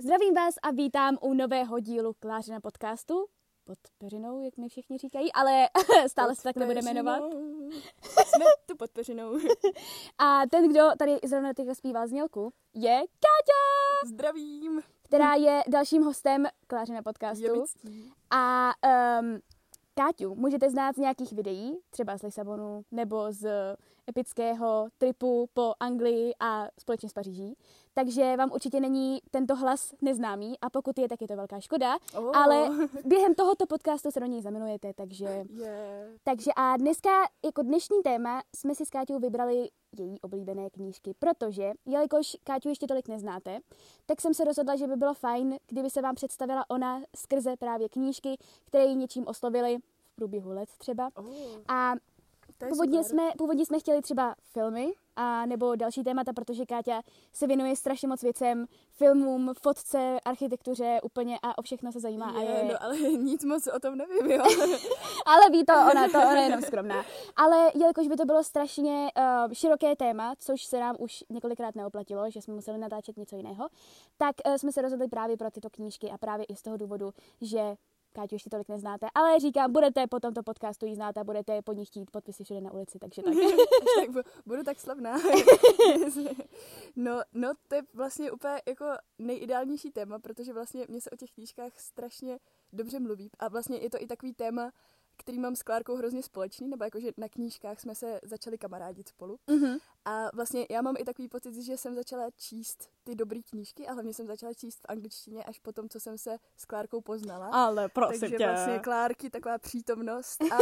Zdravím vás a vítám u nového dílu Kláře na podcastu. Pod peřinou, jak mi všichni říkají, ale stále se tak nebudeme jmenovat. Jsme tu pod peřinou. A ten, kdo tady zrovna teďka zpívá znělku, je Káťa, Zdravím. která je dalším hostem Kláře na podcastu. A um, Káťu můžete znát z nějakých videí, třeba z Lisabonu, nebo z epického tripu po Anglii a společně s Paříží. Takže vám určitě není tento hlas neznámý a pokud je, tak je to velká škoda. Oh. Ale během tohoto podcastu se do něj zamilujete, takže... Je. Takže a dneska, jako dnešní téma, jsme si s Káťou vybrali její oblíbené knížky, protože, jelikož Káťu ještě tolik neznáte, tak jsem se rozhodla, že by bylo fajn, kdyby se vám představila ona skrze právě knížky, které ji něčím oslovily v průběhu let třeba. Oh, A původně super. jsme, původně jsme chtěli třeba filmy, a nebo další témata, protože Káťa se věnuje strašně moc věcem, filmům, fotce, architektuře, úplně a o všechno se zajímá. a Je, je, no ale nic moc o tom nevím, jo. ale ví to ona, to ona je jenom skromná. Ale jelikož by to bylo strašně uh, široké téma, což se nám už několikrát neoplatilo, že jsme museli natáčet něco jiného, tak uh, jsme se rozhodli právě pro tyto knížky a právě i z toho důvodu, že Káťu ještě tolik neznáte, ale říkám, budete po tomto podcastu jí znát a budete po ní chtít podpisy všude na ulici, takže tak. Tak bu- budu tak slavná. no, no, to je vlastně úplně jako nejideálnější téma, protože vlastně mě se o těch knížkách strašně dobře mluví. A vlastně je to i takový téma, který mám s Klárkou hrozně společný, nebo jakože na knížkách jsme se začali kamarádit spolu. Mhm. A vlastně já mám i takový pocit, že jsem začala číst ty dobré knížky a hlavně jsem začala číst v angličtině až po tom, co jsem se s Klárkou poznala. Ale prosím Takže tě. vlastně Klárky, taková přítomnost a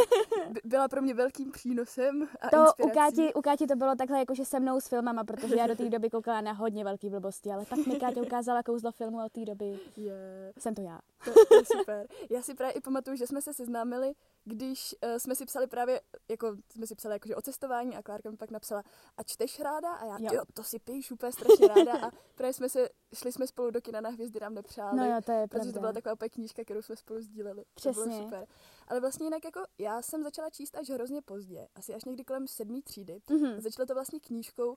by- byla pro mě velkým přínosem a To u inspirací. Káti, u Káti to bylo takhle jakože se mnou s filmama, protože já do té doby koukala na hodně velký blbosti, ale pak mi Káťa ukázala kouzlo filmu od té doby Je, jsem to já. to, to je super. Já si právě i pamatuju, že jsme se seznámili, když uh, jsme si psali právě, jako jsme si psali jakože o cestování a Klárka mi pak napsala, a čteš ráda? A já, Jo. jo, to si píš úplně strašně ráda. A právě jsme se, šli jsme spolu do kina na Hvězdy nám nepřáli. No jo, to je Protože to byla taková úplně knížka, kterou jsme spolu sdíleli. To Přesně. bylo super. Ale vlastně jinak jako já jsem začala číst až hrozně pozdě, asi až někdy kolem sedmý třídy. Mhm. Začalo to vlastně knížkou,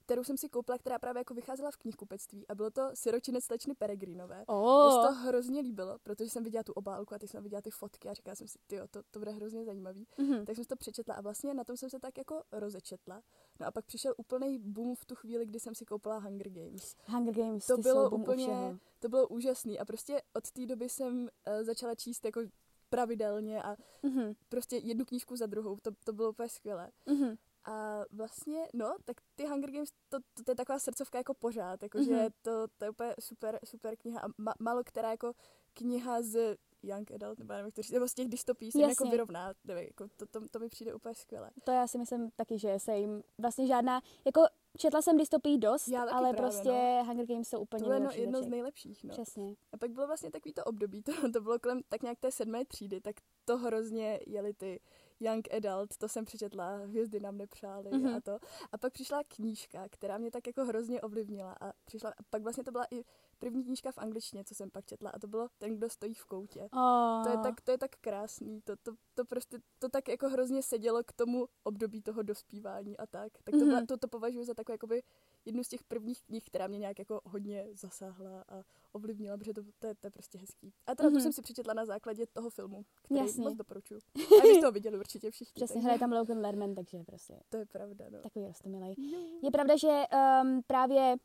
kterou jsem si koupila, která právě jako vycházela v knihkupectví a bylo to Siročinec slečny Peregrinové. Mně se Oh. to hrozně líbilo, protože jsem viděla tu obálku a teď jsem viděla ty fotky a říkala jsem si, ty to, to bude hrozně zajímavý. Mhm. Tak jsem si to přečetla a vlastně na tom jsem se tak jako rozečetla. No a pak přišel úplný boom v tu chvíli, kdy jsem si koupila Hunger Games. Hunger Games, To ty bylo úplně, to bylo úžasný a prostě od té doby jsem uh, začala číst jako pravidelně a Mhm. prostě jednu knížku za druhou, to, to bylo úplně skvělé. Mhm. A vlastně, no, tak ty Hunger Games, to, to, to je taková srdcovka jako pořád, jakože Mhm. to, to je úplně super, super kniha a ma, málo která jako kniha z Young Adult, nebo nevím, říct, nebo z těch dystopií se jako vyrovná, nevím, jako to, to, to mi přijde úplně skvělé. To já si myslím taky, že se jim vlastně žádná, jako četla jsem dystopii dost, Já taky ale právě, prostě Hunger Games jsou úplně To bylo jedno, nejlepší jedno z nejlepších, no. Přesně. A pak bylo vlastně takový to období, to, to bylo kolem tak nějak té sedmé třídy, tak to hrozně jeli ty Young Adult, to jsem přečetla, Hvězdy nám nepřáli Mhm. mm-hmm. a to. A pak přišla knížka, která mě tak jako hrozně ovlivnila a přišla, a pak vlastně to byla i první knížka v angličtině, co jsem pak četla a to bylo Ten, kdo stojí v koutě. Oh. To je tak, to je tak krásný, to, to, to prostě, to tak jako hrozně sedělo k tomu období toho dospívání a tak. Tak to, Mhm. mm-hmm. to, to považuji za takovou jakoby jednu z těch prvních knih, která mě nějak jako hodně zasáhla a ovlivnila, protože to, to, je, to je prostě hezký. A teda mm-hmm. Mhm. tu jsem si přečetla na základě toho filmu, který Jasně. moc doporučuji. A vy jste ho viděli určitě všichni. Přesně, takže hraje tam Logan Lerman, takže prostě To je pravda, no. takový rostomilej. Je pravda, že um, právě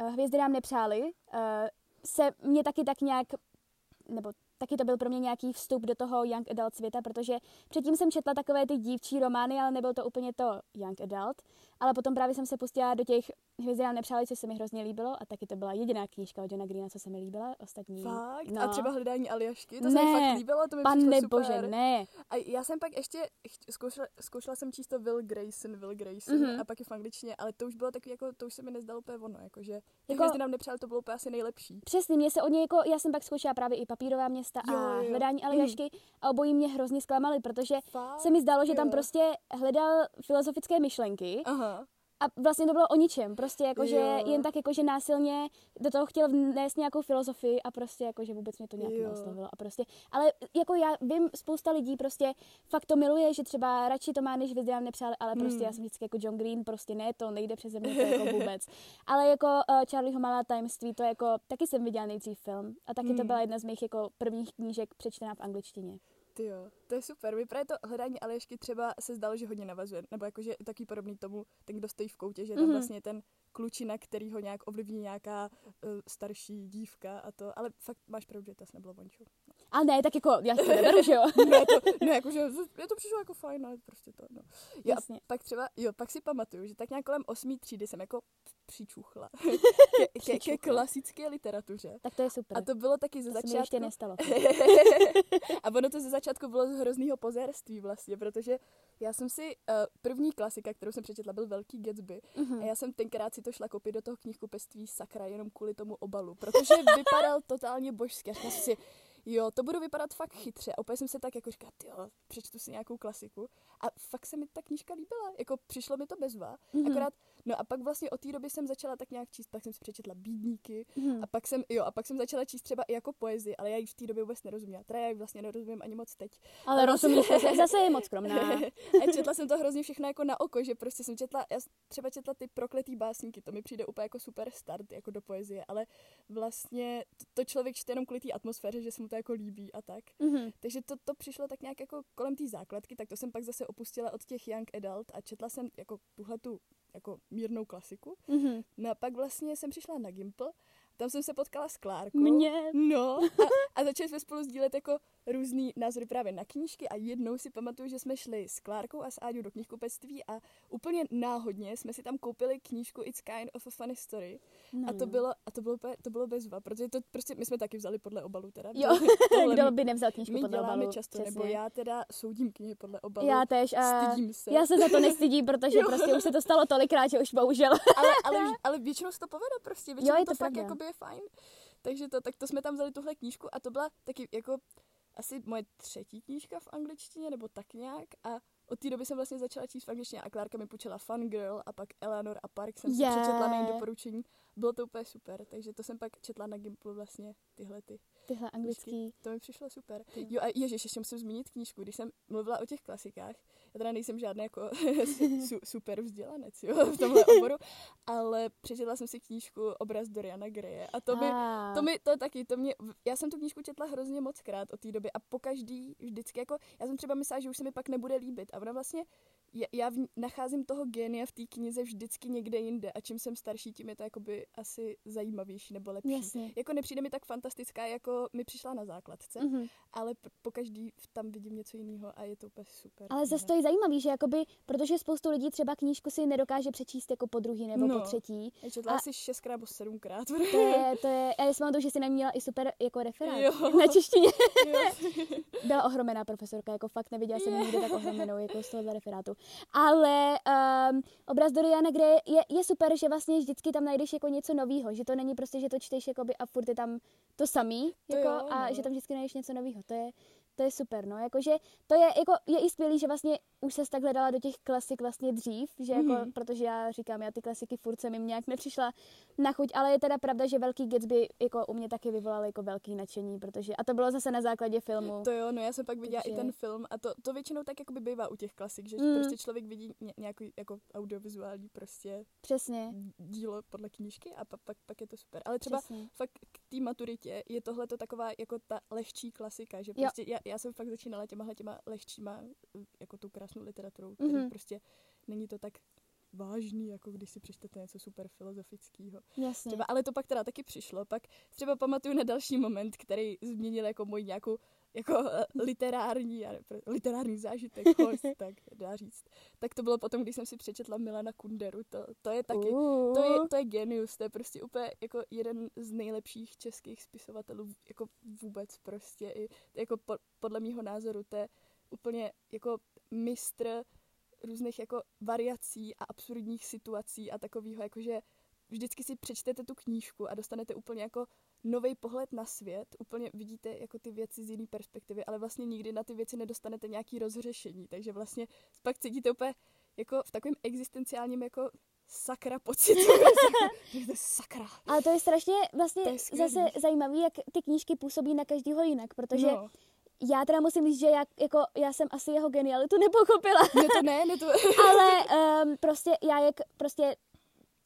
uh, Hvězdy nám nepřáli, uh, se mě taky tak nějak, nebo taky to byl pro mě nějaký vstup do toho young adult světa, protože předtím jsem četla takové ty dívčí romány, ale nebyl to úplně to young adult, ale potom právě jsem se pustila do těch Hvězdy nám nepřáli, což se mi hrozně líbilo a taky to byla jediná knížka od Johna Greena, co se mi líbila, ostatní. Fakt? No. A třeba hledání Aljašky, to Ne, se mi fakt líbilo, to mi přišlo Pane super. bože, ne. A já jsem pak ještě zkoušela, zkoušela jsem číst to Will Grayson, Will Grayson Mhm. mm-hmm. a pak i v angličtině, ale to už bylo takový, jako, to už se mi nezdalo úplně ono, jakože Jako- hvězdy nám nepřáli, to bylo úplně asi nejlepší. Přesně, mě se od něj jako, já jsem pak zkoušela právě i papírová města Jo, a jo, hledání Aljašky a obojí mě hrozně zklamaly, protože Fakt? se mi zdálo, že tam Jo. prostě hledal filozofické myšlenky Aha. A vlastně to bylo o ničem, prostě jako, že Jo. jen tak jako, že násilně do toho chtěl vnést nějakou filozofii a prostě jako, že vůbec mě to nějak Jo. neoslovilo a prostě, ale jako já vím, spousta lidí prostě fakt to miluje, že třeba radši to má, než vyzdrám nepřáli, ale prostě Hmm. já jsem vždycky jako John Green, prostě ne, to nejde přeze mě, to jako vůbec. Ale jako uh, Charlieho malá tajemství, to jako, taky jsem viděla nejdřív film a taky to Hmm. byla jedna z mých jako prvních knížek přečtená v angličtině. Ty jo, to je super. Právě to hledání Alešky třeba se zdalo, že hodně navazuje. Nebo jakože taky podobný tomu, ten, kdo stojí v koutě, že tam Mhm. vlastně ten klučina, který ho nějak ovlivní nějaká uh, starší dívka a to. Ale fakt máš pravdu, že to asi nebylo vončo. A ne, tak jako, já to neberu, že jo. Ne, to, ne, jakože mě to přišlo jako fajn, ale prostě to, no. Jo, Jasně. pak třeba, jo, pak si pamatuju, že tak nějak kolem osmý třídy jsem jako přičuchla ke, ke, ke klasické literatuře. Tak to je super. A to bylo taky ze to začátku. ještě nestalo. a ono to ze začátku bylo z hroznýho pozérství vlastně, protože já jsem si, uh, první klasika, kterou jsem přečetla, byl Velký Gatsby. Mhm. A já jsem tenkrát si to šla koupit do toho knihkupectví sakra jenom kvůli tomu obalu, protože vypadal totálně božsky. A říkala jsem si, jo, to budu vypadat fakt chytře. A úplně jsem se tak jako říkala, jo, přečtu si nějakou klasiku. A fakt se mi ta knížka líbila, jako přišlo mi to bezva. Mhm. Akorát, no a pak vlastně od té doby jsem začala tak nějak číst, pak jsem si přečetla Bídníky, Mhm. a pak jsem, jo, a pak jsem začala číst třeba i jako poezii, ale já ji v té době vůbec nerozuměla. Teda já ji vlastně nerozumím ani moc teď. Ale rozumíš, zase, zase je moc skromná. a četla jsem to hrozně všechno jako na oko, že prostě jsem četla, já třeba četla ty prokletý básníky, to mi přijde úplně jako super start jako do poezie, ale vlastně to, to člověk čte jenom kvůli té atmosféře, že se mu to jako líbí a tak. Mhm. Takže to, to přišlo tak nějak jako kolem té základky, tak to jsem pak zase opustila od těch young adult a četla jsem jako tuhle tu jako mírnou klasiku. Mhm. No a pak vlastně jsem přišla na Gimple, tam jsem se potkala s Klárkou. Mě. No a, a začali jsme spolu sdílet jako různý názory právě na knížky a jednou si pamatuju, že jsme šli s Klárkou a s Áďou do knihkupectví a úplně náhodně jsme si tam koupili knížku It's Kind of a Funny Story No. a to bylo, a to bylo, to bylo bezva, protože to prostě, my jsme taky vzali podle obalu teda. Jo, kdo my- by nevzal knížku my podle děláme obalu. často, přesně. nebo já teda soudím knihy podle obalu. Já tež a Stydím se. já se za to nestydím, protože Jo. prostě už se to stalo tolikrát, že už bohužel. ale, ale, ale většinou se to povede prostě, většinou Jo, je to, to fakt pravda. Jakoby je fajn. Takže to, tak to jsme tam vzali tuhle knížku a to byla taky jako asi moje třetí knížka v angličtině, nebo tak nějak a od té doby jsem vlastně začala číst v angličtině a Klárka mi půjčila Fun Girl a pak Eleanor a Park jsem si Je. přečetla na její doporučení. Bylo to úplně super, takže to jsem pak četla na Gimplu vlastně tyhle ty. Tyhle anglický. To mi přišlo super. Ty. Jo a ježiš, ještě musím zmínit knížku, když jsem mluvila o těch klasikách. Já teda nejsem žádný jako su, super vzdělanec jo, v tomhle oboru, ale přečetla jsem si knížku Obraz Doriana Greje a to mi, A. to mi, to taky, to mě, já jsem tu knížku četla hrozně moc krát od té doby a po každý vždycky jako, já jsem třeba myslela, že už se mi pak nebude líbit a ona vlastně, já, já v, nacházím toho génia v té knize vždycky někde jinde a čím jsem starší, tím je to jakoby asi zajímavější nebo lepší. Jasně. Jako nepřijde mi tak fantastická, jako mi přišla na základce, Mhm. ale po každý tam vidím něco jiného a je to úplně super. Ale zase to je zajímavý, že jakoby, protože spoustu lidí třeba knížku si nedokáže přečíst jako po druhý nebo No. po třetí. Já četla a- asi šestkrát nebo sedmkrát. To je, to je, já si pamatuju, že si na ní měla i super jako referát Jo. na češtině. Byla ohromená profesorka, jako fakt neviděla jsem nikdy tak ohromenou jako z tohohle referátu. Ale um, obraz Doriana Gray je, je super, že vlastně vždycky tam najdeš jako něco nového, že to není prostě, že to čteš jakoby a furt je tam to samý, To jako, jo, a no. že tam vždycky najdeš něco nového. To je, to je super, no, jakože to je, jako, je i skvělý, že vlastně už se tak hledala do těch klasik vlastně dřív, že jako, Mhm. protože já říkám, já ty klasiky furt jsem jim nějak nepřišla na chuť, ale je teda pravda, že Velký Gatsby jako u mě taky vyvolal jako velký nadšení, protože, a to bylo zase na základě filmu. To jo, no já jsem pak viděla Takže- i ten film a to, to většinou tak jakoby bývá u těch klasik, že Mm. prostě člověk vidí ně, nějaký jako audiovizuální prostě Přesně, dílo podle knížky a pa, pak, pak je to super. Ale třeba přesně. fakt k té maturitě je tohle to taková jako ta lehčí klasika, že Jo. prostě já, já jsem fakt začínala těma těma lehčíma jako tou krásnou literaturou, Mhm. prostě není to tak vážný, jako když si přečtete něco super filozofického. Jasně. Třeba, ale to pak teda taky přišlo. Pak třeba pamatuju na další moment, který změnil jako můj nějakou jako eh, literární, literární zážitek, host, tak dá říct. Tak to bylo potom, když jsem si přečetla Milana Kunderu. To, to je taky, Uh. to je, to je genius, to je prostě úplně jako jeden z nejlepších českých spisovatelů jako vůbec prostě. I, jako po, podle mýho názoru to je úplně jako mistr různých jako variací a absurdních situací a takového, jakože vždycky si přečtete tu knížku a dostanete úplně jako nový pohled na svět, úplně vidíte jako ty věci z jiné perspektivy, ale vlastně nikdy na ty věci nedostanete nějaký rozřešení, takže vlastně pak cítíte úplně jako v takovém existenciálním jako sakra pocit. že to je sakra. Ale to je strašně vlastně je zase zajímavý, jak ty knížky působí na každého jinak, protože No. Já teda musím říct, že já, jako, já jsem asi jeho genialitu nepochopila, Ne to ne, ne to... ale um, prostě já jak prostě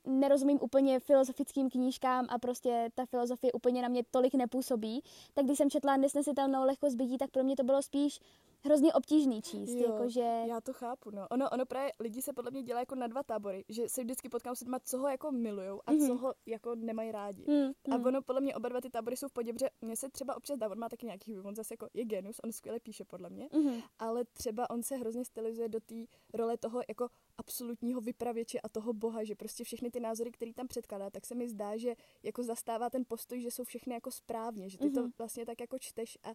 nerozumím úplně filozofickým knížkám a prostě ta filozofie úplně na mě tolik nepůsobí, tak když jsem četla Nesnesitelnou lehkost bytí, tak pro mě to bylo spíš hrozně obtížný číst, Jo, jakože... Já to chápu, no. Ono, ono právě lidi se podle mě dělá jako na dva tábory, že se vždycky potkám s lidmi, co ho jako milujou a Mhm. co ho jako nemají rádi. Hmm, A hmm. ono podle mě oba dva ty tábory jsou v podě, protože mně se třeba občas dá, on má taky nějaký vývoj, on zase jako je genus, on skvěle píše podle mě, Mhm. ale třeba on se hrozně stylizuje do té role toho jako absolutního vypravěče a toho boha, že prostě všechny ty názory, který tam předkládá, tak se mi zdá, že jako zastává ten postoj, že jsou všechny jako správně, že ty to Mhm. vlastně tak jako čteš a,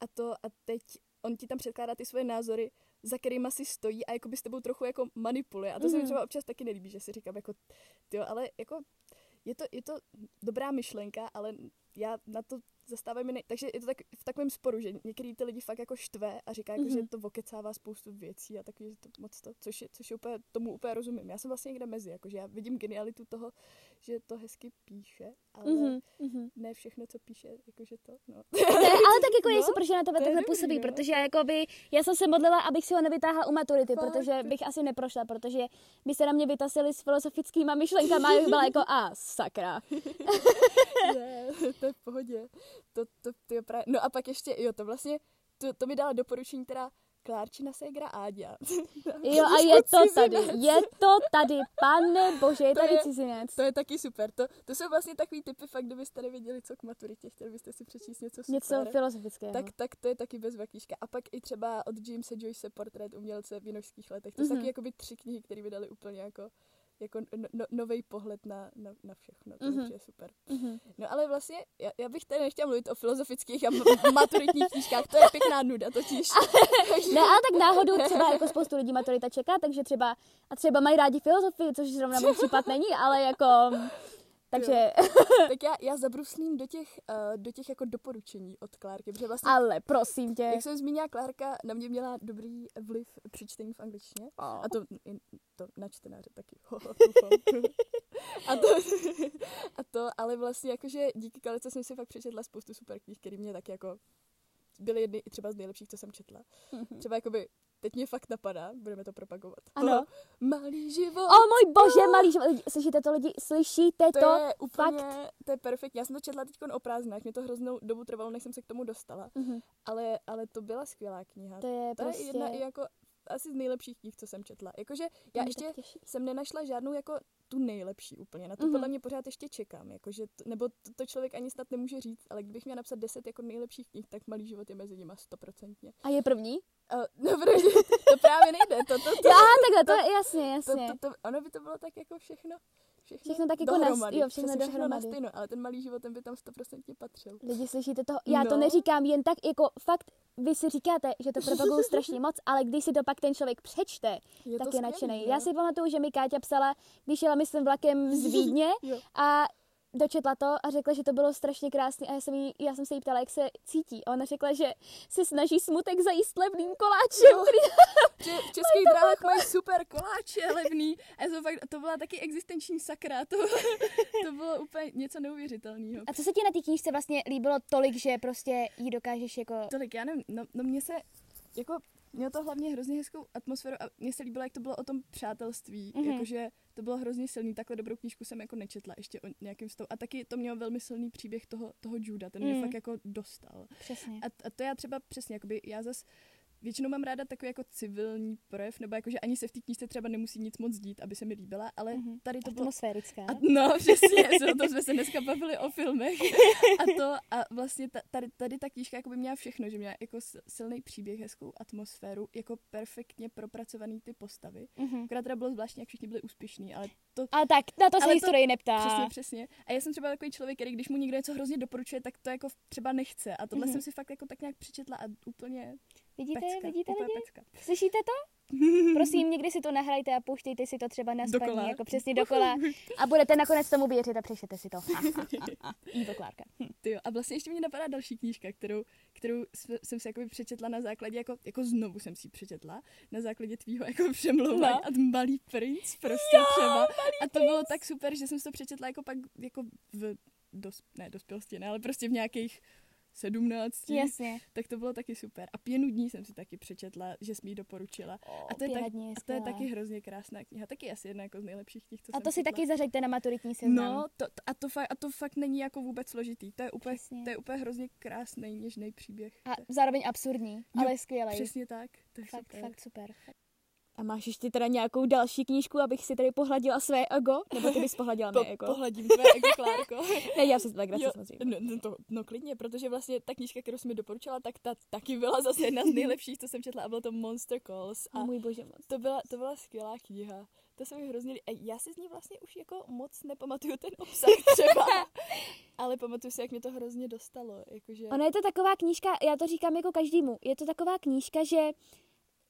a to a teď on ti tam předkládá ty svoje názory, za kterýma si stojí a jako by s tebou trochu jako manipuluje. A to se mi Mhm. třeba občas taky nelíbí, že si říkám jako, jo, ale jako je to, je to dobrá myšlenka, ale já na to zastávám jiný. Takže je to tak v takovém sporu, že některý ty lidi fakt jako štve a říká, jako, že Mhm. to vokecává spoustu věcí a takový, že to moc to, což je, což je úplně, tomu úplně rozumím. Já jsem vlastně někde mezi, jakože já vidím genialitu toho, že to hezky píše, ale Mhm, mhm. ne všechno, co píše, jakože to, no. Ne, ale tak jako je No, super, že na tebe to je takhle dobrý, působí, no. protože já, jakoby, já jsem se modlila, abych si ho nevytáhla u maturity, Fakt? protože bych asi neprošla, protože by se na mě vytasili s filozofickýma myšlenkama a bych byla jako a sakra. ne, to je v pohodě. To, to, to právě... No a pak ještě, jo, to vlastně, to, to mi dala doporučení teda Klárčina ségra Áďa. Jo a je to tady, je to tady, pane bože, je To tady je- cizinec. To je taky super. To, to jsou vlastně takový typy, fakt kdybyste nevěděli, co k maturitě, chtěli byste si přečíst něco super. Něco filozofického. tak, tak to je taky bezva knížka. A pak i třeba od Jamesa Joyce portrét umělce v jinožských letech. To jsou Mhm. taky jakoby tři knihy, které vydali úplně jako jako no, no, nový pohled na, na, na všechno. To Mhm. je super. Mhm. No ale vlastně, já, já bych tady nechtěla mluvit o filozofických a maturitních knížkách, to je pěkná nuda totiž. Ne, ale tak náhodou třeba jako spoustu lidí maturita čeká, takže třeba, a třeba mají rádi filozofii, což zrovna můj případ není, ale jako, takže, tak já, já zabruslím do těch, uh, do těch jako doporučení od Klárky, protože vlastně ale prosím tě. Jak jsem zmínila, Klárka na mě měla dobrý vliv při čtení v angličtině. A to, to na čtenáře taky. a, to, a to, ale vlastně jakože díky Klárce jsem si fakt přečetla spoustu super knih, které mě tak jako byly jedny i třeba z nejlepších, co jsem četla. Třeba jakoby, teď mě fakt napadá, budeme to propagovat. Ano. Malý život. O můj bože, malý život. Slyšíte to lidi? Slyšíte to? to je úplně, fakt. to je perfektní. Já jsem to četla teď o prázdninách, mě to hroznou dobu trvalo, než jsem se k tomu dostala. Mhm. Ale, ale to byla skvělá kniha. To je To je prostě... jedna i jako asi z nejlepších knih, co jsem četla. Jakože já mě ještě jsem nenašla žádnou jako tu nejlepší úplně. Na to Mhm. podle mě pořád ještě čekám. Jakože to, nebo to, to, člověk ani snad nemůže říct, ale kdybych měla napsat 10 jako nejlepších knih, tak Malý život je mezi nimi stoprocentně. A je první? Uh, no, protože to právě nejde. To, to, to, Jo, aha, takhle, to je jasně, to, jasně. to, to, ono by to bylo tak jako všechno. Všechno, Všechno tak jako na- dohromady. jo, všechno všechno na dohromady. stejno, ale ten malý život ten by tam stoprocentně patřil. Lidi, slyšíte to? Já to No. neříkám jen tak, jako fakt, vy si říkáte, že to propagují strašně moc, ale když si to pak ten člověk přečte, Je tak to je nadšený. no. Já si pamatuju, že mi Káťa psala, když jela, myslím, vlakem z Vídně a dočetla to a řekla, že to bylo strašně krásné a já jsem, jí, já jsem se jí ptala, jak se cítí. A ona řekla, že se snaží smutek zajíst levným koláčem, Jo. který Že v českých dráhách mají super koláče levný. A to, fakt, to byla taky existenční sakra. To, to bylo úplně něco neuvěřitelného. A co se ti na té knížce vlastně líbilo tolik, že prostě jí dokážeš jako... Tolik, já nevím, no, no mně se, jako, mělo to hlavně hrozně hezkou atmosféru a mně se líbilo, jak to bylo o tom přátelství, Mhm. mm-hmm. jakože to bylo hrozně silný, takhle dobrou knížku jsem jako nečetla ještě o nějakým vztahu. A taky to mělo velmi silný příběh toho, toho Juda, ten mě Mm. fakt jako dostal. Přesně. A, a to já třeba přesně, jakoby já zas většinou mám ráda takový jako civilní projev, nebo jakože ani se v té knížce třeba nemusí nic moc dít, aby se mi líbila, ale Mhm. tady to bylo Atmosférická. a, no, přesně, o tom jsme se dneska bavili o filmech. A to, a vlastně ta, tady, tady ta knížka jako by měla všechno, že měla jako silný příběh, hezkou atmosféru, jako perfektně propracovaný ty postavy. Mhm. Akorát teda bylo zvláštní, jak všichni byli úspěšní, ale to Ale tak, na to se historii neptá. přesně, přesně. A já jsem třeba takový člověk, který když mu někdo něco hrozně doporučuje, tak to jako třeba nechce. A tohle Mhm. jsem si fakt jako tak nějak přečetla a úplně Vidíte, pecka, vidíte lidi? pecka. Slyšíte to? Prosím, někdy si to nahrajte a pouštějte si to třeba na spaní, jako přesně dokola a budete nakonec tomu věřit a přečtete si to. To Klárka. Hm. Ty jo, a vlastně ještě mě napadá další knížka, kterou, kterou jsem si jakoby přečetla na základě, jako, jako znovu jsem si ji přečetla, na základě tvýho jako přemlouvání No. a Malý princ prostě třeba. A to bylo tak super, že jsem si to přečetla jako pak jako v dos, ne, dospělosti, ne, ale prostě v nějakých sedmnácti, Jasně. tak to bylo taky super. A Pěnu dní jsem si taky přečetla, že jsi mi ji doporučila. O, A to, je tak, je a to je taky hrozně krásná kniha, taky asi jedna jako z nejlepších knih, co A jsem to si četla. taky zařaďte na maturitní seznam. No, to, a, to fakt, a to fakt není jako vůbec složitý. To je úplně, Přesně. to je úplně hrozně krásný, něžný příběh. A zároveň absurdní, ale skvělej. Přesně tak. To je Fakt, super. fakt super. A máš ještě teda nějakou další knížku, abych si tady pohladila své ego? Nebo ty bys pohladila Po, mé ego? pohladím tvé ego, Klárko. Ne, já se tak graci samozřejmě. no, no, to, no klidně, protože vlastně ta knížka, kterou jsi mi doporučila, tak ta taky byla zase jedna z nejlepších, co jsem četla a bylo to Monster Calls. A můj bože moc. to byla, to byla skvělá kniha. To se mi hrozně lí- a Já si z ní vlastně už jako moc nepamatuju ten obsah třeba. ale pamatuju si, jak mě to hrozně dostalo. Jakože... Ona je to taková knížka, já to říkám jako každému, je to taková knížka, že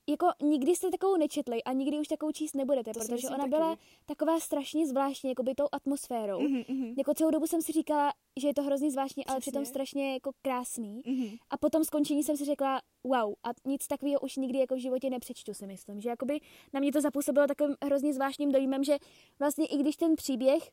jako nikdy jste takovou nečetli a nikdy už takovou číst nebudete, To protože ona taky. byla taková strašně zvláštní, jako by tou atmosférou. Mhm, mhm. Jako celou dobu jsem si říkala, že je to hrozně zvláštní, ale Přesně. přitom strašně jako krásný. Mhm. A po tom skončení jsem si řekla, wow, a nic takového už nikdy jako v životě nepřečtu, si myslím. Že jakoby na mě to zapůsobilo takovým hrozně zvláštním dojmem, že vlastně i když ten příběh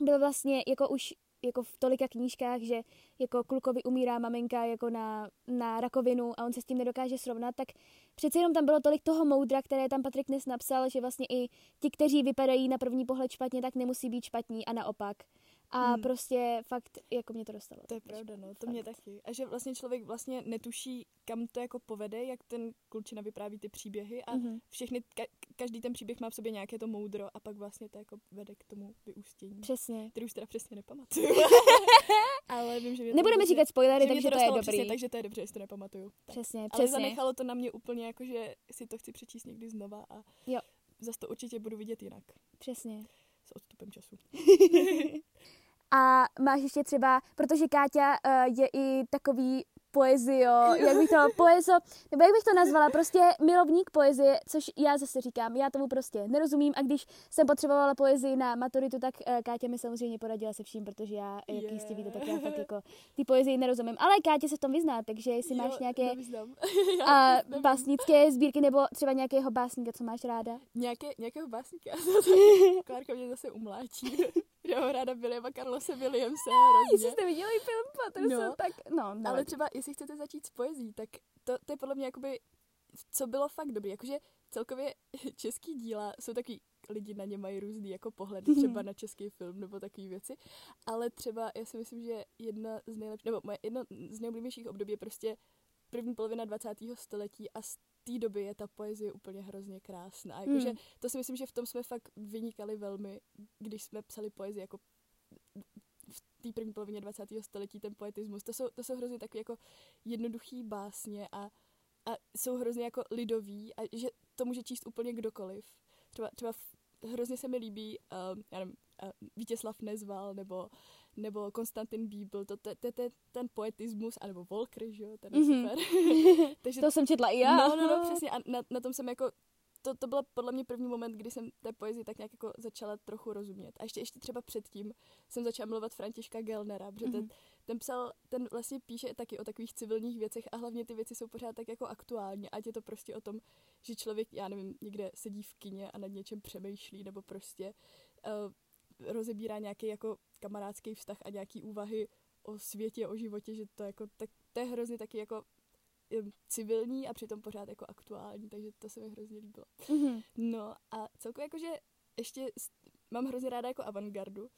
byl vlastně jako už jako v tolika knížkách, že jako klukovi umírá maminka jako na, na rakovinu a on se s tím nedokáže srovnat, tak přece jenom tam bylo tolik toho moudra, které tam Patrik Nes napsal, že vlastně i ti, kteří vypadají na první pohled špatně, tak nemusí být špatní a naopak. A Hmm. prostě fakt, jako mě to dostalo. To je pravda, no, to mě taky. A že vlastně člověk vlastně netuší, kam to jako povede, jak ten klučina vypráví ty příběhy a Mhm. všechny, ka- každý ten příběh má v sobě nějaké to moudro a pak vlastně to jako vede k tomu vyústění. Přesně. Který už teda přesně nepamatuju. Ale vím, že mě to Nebudeme říkat spoilery, takže to, je dostalo dobrý. Přesně, takže to je dobře, že si to nepamatuju. Tak. Přesně, Ale přesně. zanechalo to na mě úplně jako, že si to chci přečíst někdy znova a Jo. zase to určitě budu vidět jinak. Přesně. S odstupem času. A máš ještě třeba, protože Káťa uh, je i takový poezio, jak bych to, poezo, nebo jak bych to nazvala, prostě milovník poezie, což já zase říkám, já tomu prostě nerozumím a když jsem potřebovala poezii na maturitu, tak uh, Káťa mi samozřejmě poradila se vším, protože já, jak Je. jistě víte, tak já fakt jako ty poezii nerozumím, ale Káťa se v tom vyzná, takže jestli máš Jo, nějaké nevyznám. Já a básnické sbírky nebo třeba nějakého básníka, co máš ráda? Nějaké, nějakého básníka. Klárka mě zase umláčí. Já mám ráda Williama Carlose Williamse hrozně. jste viděli film Patterson, no. tak no, no. Ale třeba, jestli chcete začít s poezí, tak to, to je podle mě jakoby, co bylo fakt dobrý. Jakože celkově český díla jsou taky lidi na ně mají různý jako pohledy, třeba na český film nebo takové věci, ale třeba já si myslím, že jedna z nejlepších, nebo moje jedno z nejoblíbenějších období je prostě první polovina 20. století a té doby je ta poezie úplně hrozně krásná. Jakože Hmm. to si myslím, že v tom jsme fakt vynikali velmi, když jsme psali poezii jako v té první polovině 20. století ten poetismus. To jsou, to jsou hrozně takové jako jednoduchý básně a, a jsou hrozně jako lidový a že to může číst úplně kdokoliv. Třeba, třeba hrozně se mi líbí, um, já nevím, Vítězslav Nezval nebo, nebo Konstantin Bíbl, to, to, to, to, ten poetismus, anebo Volker, že jo, ten je Mhm. super. Takže To jsem četla i já. No, no, no, přesně. A na, na tom jsem jako, to, to byl podle mě první moment, kdy jsem té poezii tak nějak jako začala trochu rozumět. A ještě, ještě třeba předtím jsem začala milovat Františka Gelnera, protože ten, Mhm. ten psal, ten vlastně píše taky o takových civilních věcech a hlavně ty věci jsou pořád tak jako aktuální. Ať je to prostě o tom, že člověk, já nevím, někde sedí v kině a nad něčem přemýšlí, nebo prostě uh, rozebírá nějaký jako kamarádský vztah a nějaký úvahy o světě, o životě, že to jako, tak to je hrozně taky jako civilní a přitom pořád jako aktuální, takže to se mi hrozně líbilo. Mhm. No a celkově jakože ještě mám hrozně ráda jako avantgardu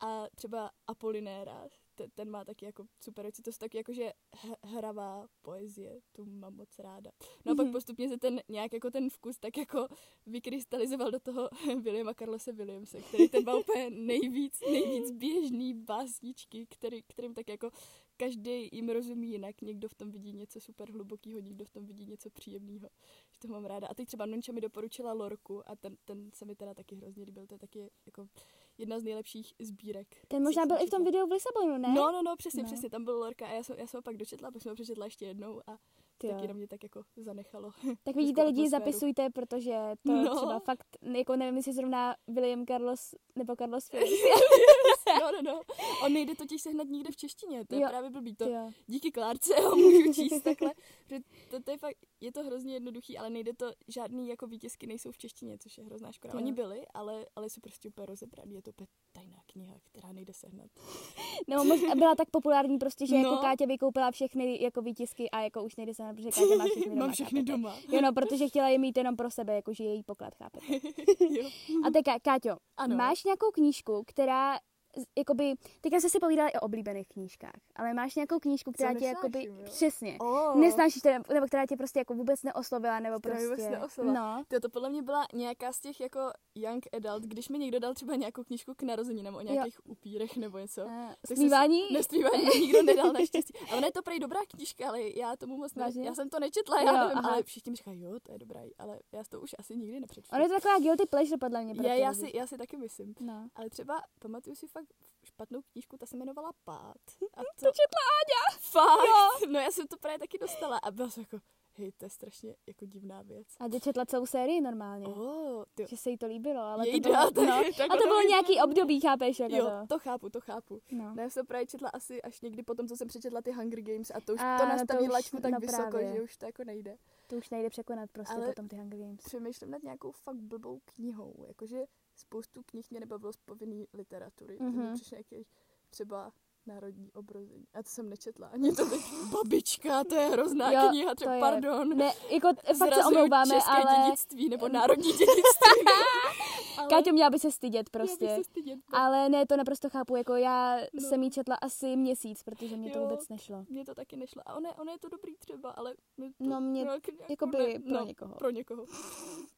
a třeba Apolinéra, te- ten má taky jako super věci, to jsou taky jakože h- hravá poezie, tu mám moc ráda. No a pak Mhm. postupně se ten nějak jako ten vkus tak jako vykrystalizoval do toho Williama Carlose Williamse, který ten má úplně nejvíc, nejvíc běžný básničky, který, kterým tak jako každý jim rozumí jinak, někdo v tom vidí něco super hlubokého, někdo v tom vidí něco příjemného, že to mám ráda. A teď třeba Nonča mi doporučila Lorku a ten, ten se mi teda taky hrozně líbil, to je taky jako jedna z nejlepších sbírek. Ten možná byl i v tom videu v Lisabonu, ne? No, no, no, přesně, No. přesně, tam byl Lorka a já jsem, já jsem ho pak dočetla, pak jsem ho přečetla ještě jednou a Ty taky na mě tak jako zanechalo. Tak vidíte, lidi, atmosféru. zapisujte, protože to No. třeba fakt, jako nevím, jestli zrovna William Carlos nebo Carlos Phillips. no, no, no. On nejde totiž sehnat nikde v češtině, to je Jo. právě blbý. To, jo. díky Klárce ho můžu číst takhle. To, to je fakt, je to hrozně jednoduchý, ale nejde to, žádný jako výtisky nejsou v češtině, což je hrozná škoda. Jo. Oni byli, ale, ale jsou prostě úplně rozebraný. Je to úplně tajná kniha, která nejde sehnat. No, mož- byla tak populární prostě, že jako No. Kátě vykoupila všechny jako výtisky a jako už nejde se na, protože Kátě má všechny doma. Mám všechny chápete? doma. Jo, no, protože chtěla je mít jenom pro sebe, jakože její poklad, chápete? jo. A teď, Káťo, Ano. máš nějakou knížku, která jakoby, teďka jsme si povídali o oblíbených knížkách, ale máš nějakou knížku, která tě jakoby, jo? přesně, Oh. nesnášíš nebo která tě prostě jako vůbec neoslovila, nebo Která prostě, vůbec neoslovila. no, To, to podle mě byla nějaká z těch jako young adult, když mi někdo dal třeba nějakou knížku k narozeninám o nějakých upírech nebo něco. uh, Tak se- nikdo nedal naštěstí. A ona je to prej dobrá knížka, ale já tomu moc ne? Já jsem to nečetla, já Jo, nevím, aha. ale všichni mi říkají, jo, to je dobrá, ale já to už asi nikdy nepřečtu. ono je to taková guilty pleasure podle mě. já, já, si, já si taky myslím. No. Ale třeba pamatuju si fakt špatnou knížku, ta se jmenovala Pát. A to, To četla Áďa. fakt, no já jsem to právě taky dostala a byla jsem jako, hej, to je strašně jako divná věc. A ty četla celou sérii normálně. Oh, ty, Že se jí to líbilo, ale to Jejda, bylo, tak- no. tak A to bylo nějaký období, chápeš? Jako jo, to. to chápu, to chápu. No. No, já jsem právě četla asi až někdy potom, co jsem přečetla ty Hunger Games a to už A, to no to nastaví už- laťku tak no vysoko, právě. že už to jako nejde. To už nejde překonat prostě Ale- potom ty Hunger Games. Přemýšlím nad nějakou fakt blbou knihou, jakože spoustu knih mě nebavilo z povinný literatury, Mhm. mm-hmm. přišlo nějaký třeba národní obrození. A to jsem nečetla ani to teď. Babička, to je hrozná Jo, kniha, to třeba je. pardon. Ne, jako fakt se omlouváme, české ale dědictví nebo národní dědictví. ale Káťo měla by se stydět měla bych prostě. se stydět. Ale ne, to naprosto chápu, jako já No. jsem jí četla asi měsíc, protože mě to Jo. vůbec nešlo. Mně to taky nešlo. A ono, je- ono je to dobrý třeba, ale mě to No, mě- jakoby ne, pro no, někoho. Pro někoho.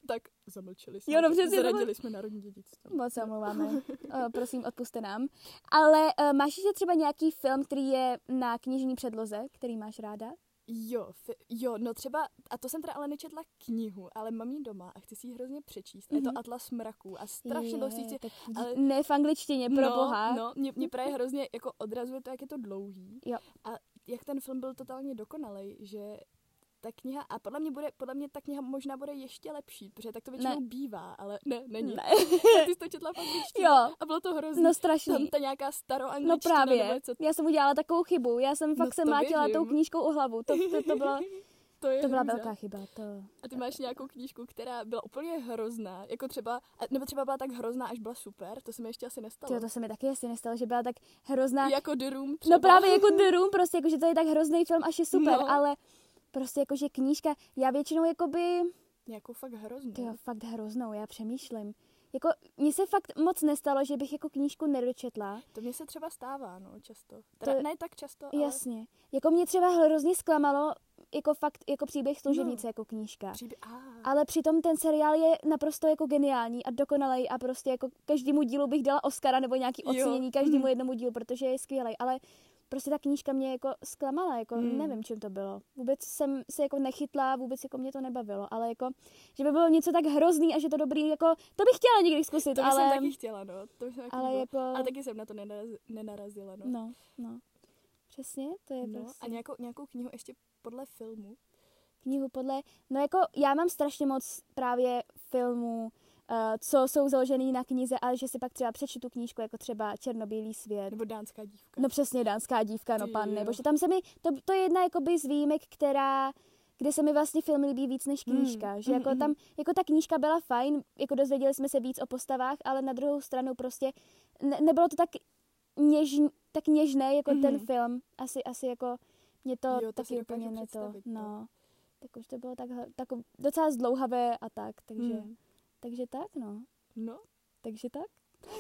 Tak zamlčeli jsme. Jo, přesně, Zradili jsme národní dědictví. Moc se omlouváme. Prosím, odpuste nám. Ale uh, máš ještě třeba nějaký film, který je na knižní předloze, který máš ráda? Jo, fi- jo, no třeba, a to jsem teda ale nečetla knihu, ale mám ji doma a chci si ji hrozně přečíst. Mm-hmm. Je Mhm. to Atlas mraků a strašně dlouho si chci... ale- Ne v angličtině, pro no, boha. No, mě, mě právě hrozně jako odrazuje to, jak je to dlouhý. Jo. A jak ten film byl totálně dokonalý, že ta kniha, a podle mě, bude, podle mě ta kniha možná bude ještě lepší, protože tak to většinou Ne. bývá, ale ne, není. Ne. Ty jsi to četla v angličtině Jo. a bylo to hrozný. No strašný. Tam ta nějaká staroangličtina. No právě, nebo co, já jsem udělala takovou chybu, já jsem fakt No se mlátila tou knížkou o hlavu, to, to, to, bylo, to, je to byla hrůza. velká chyba, to... A ty máš nějakou knížku, která byla úplně hrozná, jako třeba, nebo třeba byla tak hrozná, až byla super, to se mi ještě asi nestalo. Tyjo, to se mi taky asi nestalo, že byla tak hrozná. Jako The Room třeba. No právě jako The Room, prostě jako, že to je tak hrozný film, až je super, No. ale prostě jako, že knížka, já většinou jakoby, Nějakou fakt hroznou. tyjo, fakt hroznou, já přemýšlím. Jako, mně se fakt moc nestalo, že bych jako knížku nedočetla. To mně se třeba stává, no, často. Teda, To- ne tak často, ale Jasně. Jako mě třeba hrozně zklamalo, jako fakt, jako příběh služebnice, No. jako knížka. příběh, ah, Ale přitom ten seriál je naprosto jako geniální a dokonalý a prostě jako každému dílu bych dala Oscara nebo nějaký Jo. ocenění každému Mm. jednomu dílu, protože je skvělý. Ale prostě ta knížka mě jako zklamala, jako Mm. nevím, čím to bylo. Vůbec jsem se jako nechytla, vůbec jako mě to nebavilo, ale jako, že by bylo něco tak hrozný a že to dobrý, jako to bych chtěla někdy zkusit, to ale, jsem taky chtěla, no. To bych taky ale bylo. jako, Ale taky jsem na to nenaraz, nenarazila, no. no, no. Přesně, to je no. prostě A nějakou, nějakou knihu ještě podle filmu. knihu podle, no jako já mám strašně moc právě filmů, co jsou založený na knize, ale že si pak třeba přečtu tu knížku, jako třeba Černobílý svět. Nebo dánská dívka. No přesně, dánská dívka, no Ty pan, jo. nebo že tam se mi, to, to je jedna jakoby z výjimek, která, kde se mi vlastně film líbí víc než Mm, knížka, že mm, jako mm. tam, jako ta knížka byla fajn, jako dozvěděli jsme se víc o postavách, ale na druhou stranu prostě ne, nebylo to tak, něž, tak něžné jako ten Mhm. film, asi, asi jako mě to, Jo, to taky úplně dokážu ne to, no. no. Tak už to bylo tak, tak docela zdlouhavé a tak, takže, Hmm. Takže tak, no. No, Takže tak.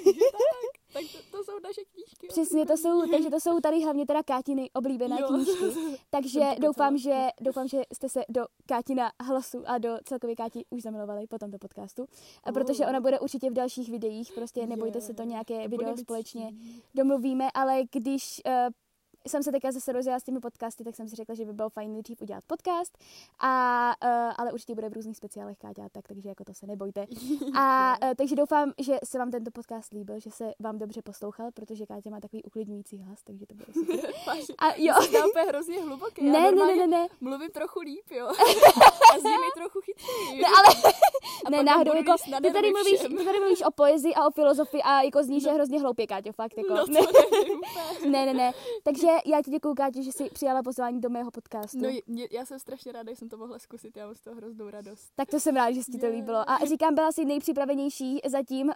takže tak. Tak to, to jsou naše knížky. Přesně, to jsou, takže to jsou tady hlavně teda Kátiny oblíbené Jo. knížky. Takže doufám, že, doufám, že jste se do Kátina hlasu a do celkově Káti už zamilovali po tomto podcastu. A protože ona bude určitě v dalších videích, prostě nebojte Je. se to nějaké video společně domluvíme, ale když uh, jsem se teďka zase rozjela s těmi podcasty, tak jsem si řekla, že by bylo fajn nejdřív udělat podcast, a, uh, ale určitě bude v různých speciálech Káťa, tak, takže jako to se nebojte. A uh, takže doufám, že se vám tento podcast líbil, že se vám dobře poslouchal, protože Káťa má takový uklidňující hlas, takže to bylo super. a jo. Jsi úplně hrozně hluboký. Ne, ne, ne, ne, ne. Mluvím trochu líp, jo. a zní mi trochu chytrý. Ne, ale ne, náhodou, jako, ty tady, mluvíš, ty tady mluvíš o poezii a o filozofii a jako zníš, no. že hrozně hloupě, Káťo, fakt, jako. No, ne. ne, ne, ne, takže já ti děkuju, Káťo, že jsi přijala pozvání do mého podcastu. No, mě, já jsem strašně ráda, že jsem to mohla zkusit, já mám z toho hroznou radost. Tak to jsem ráda, že ti to líbilo. A říkám, byla jsi nejpřipravenější zatím, uh,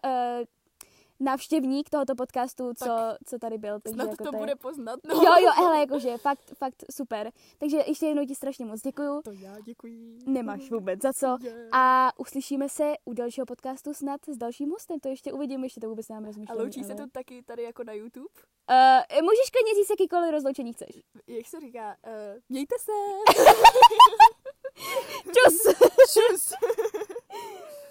návštěvník tohoto podcastu, co, co tady byl. Takže snad jako to, to je... bude poznat. No. Jo, jo, hele, jakože fakt, fakt super. Takže ještě jednou ti strašně moc děkuju. To já děkuji. Nemáš vůbec za co. Yeah. A uslyšíme se u dalšího podcastu snad s dalším hostem. To ještě uvidím, ještě to vůbec nám rozmýšlím. A loučí ale... se to taky tady jako na YouTube? Uh, můžeš klidně říct jakýkoliv rozloučení chceš. Jak se říká, uh, mějte se. Čus. Čus.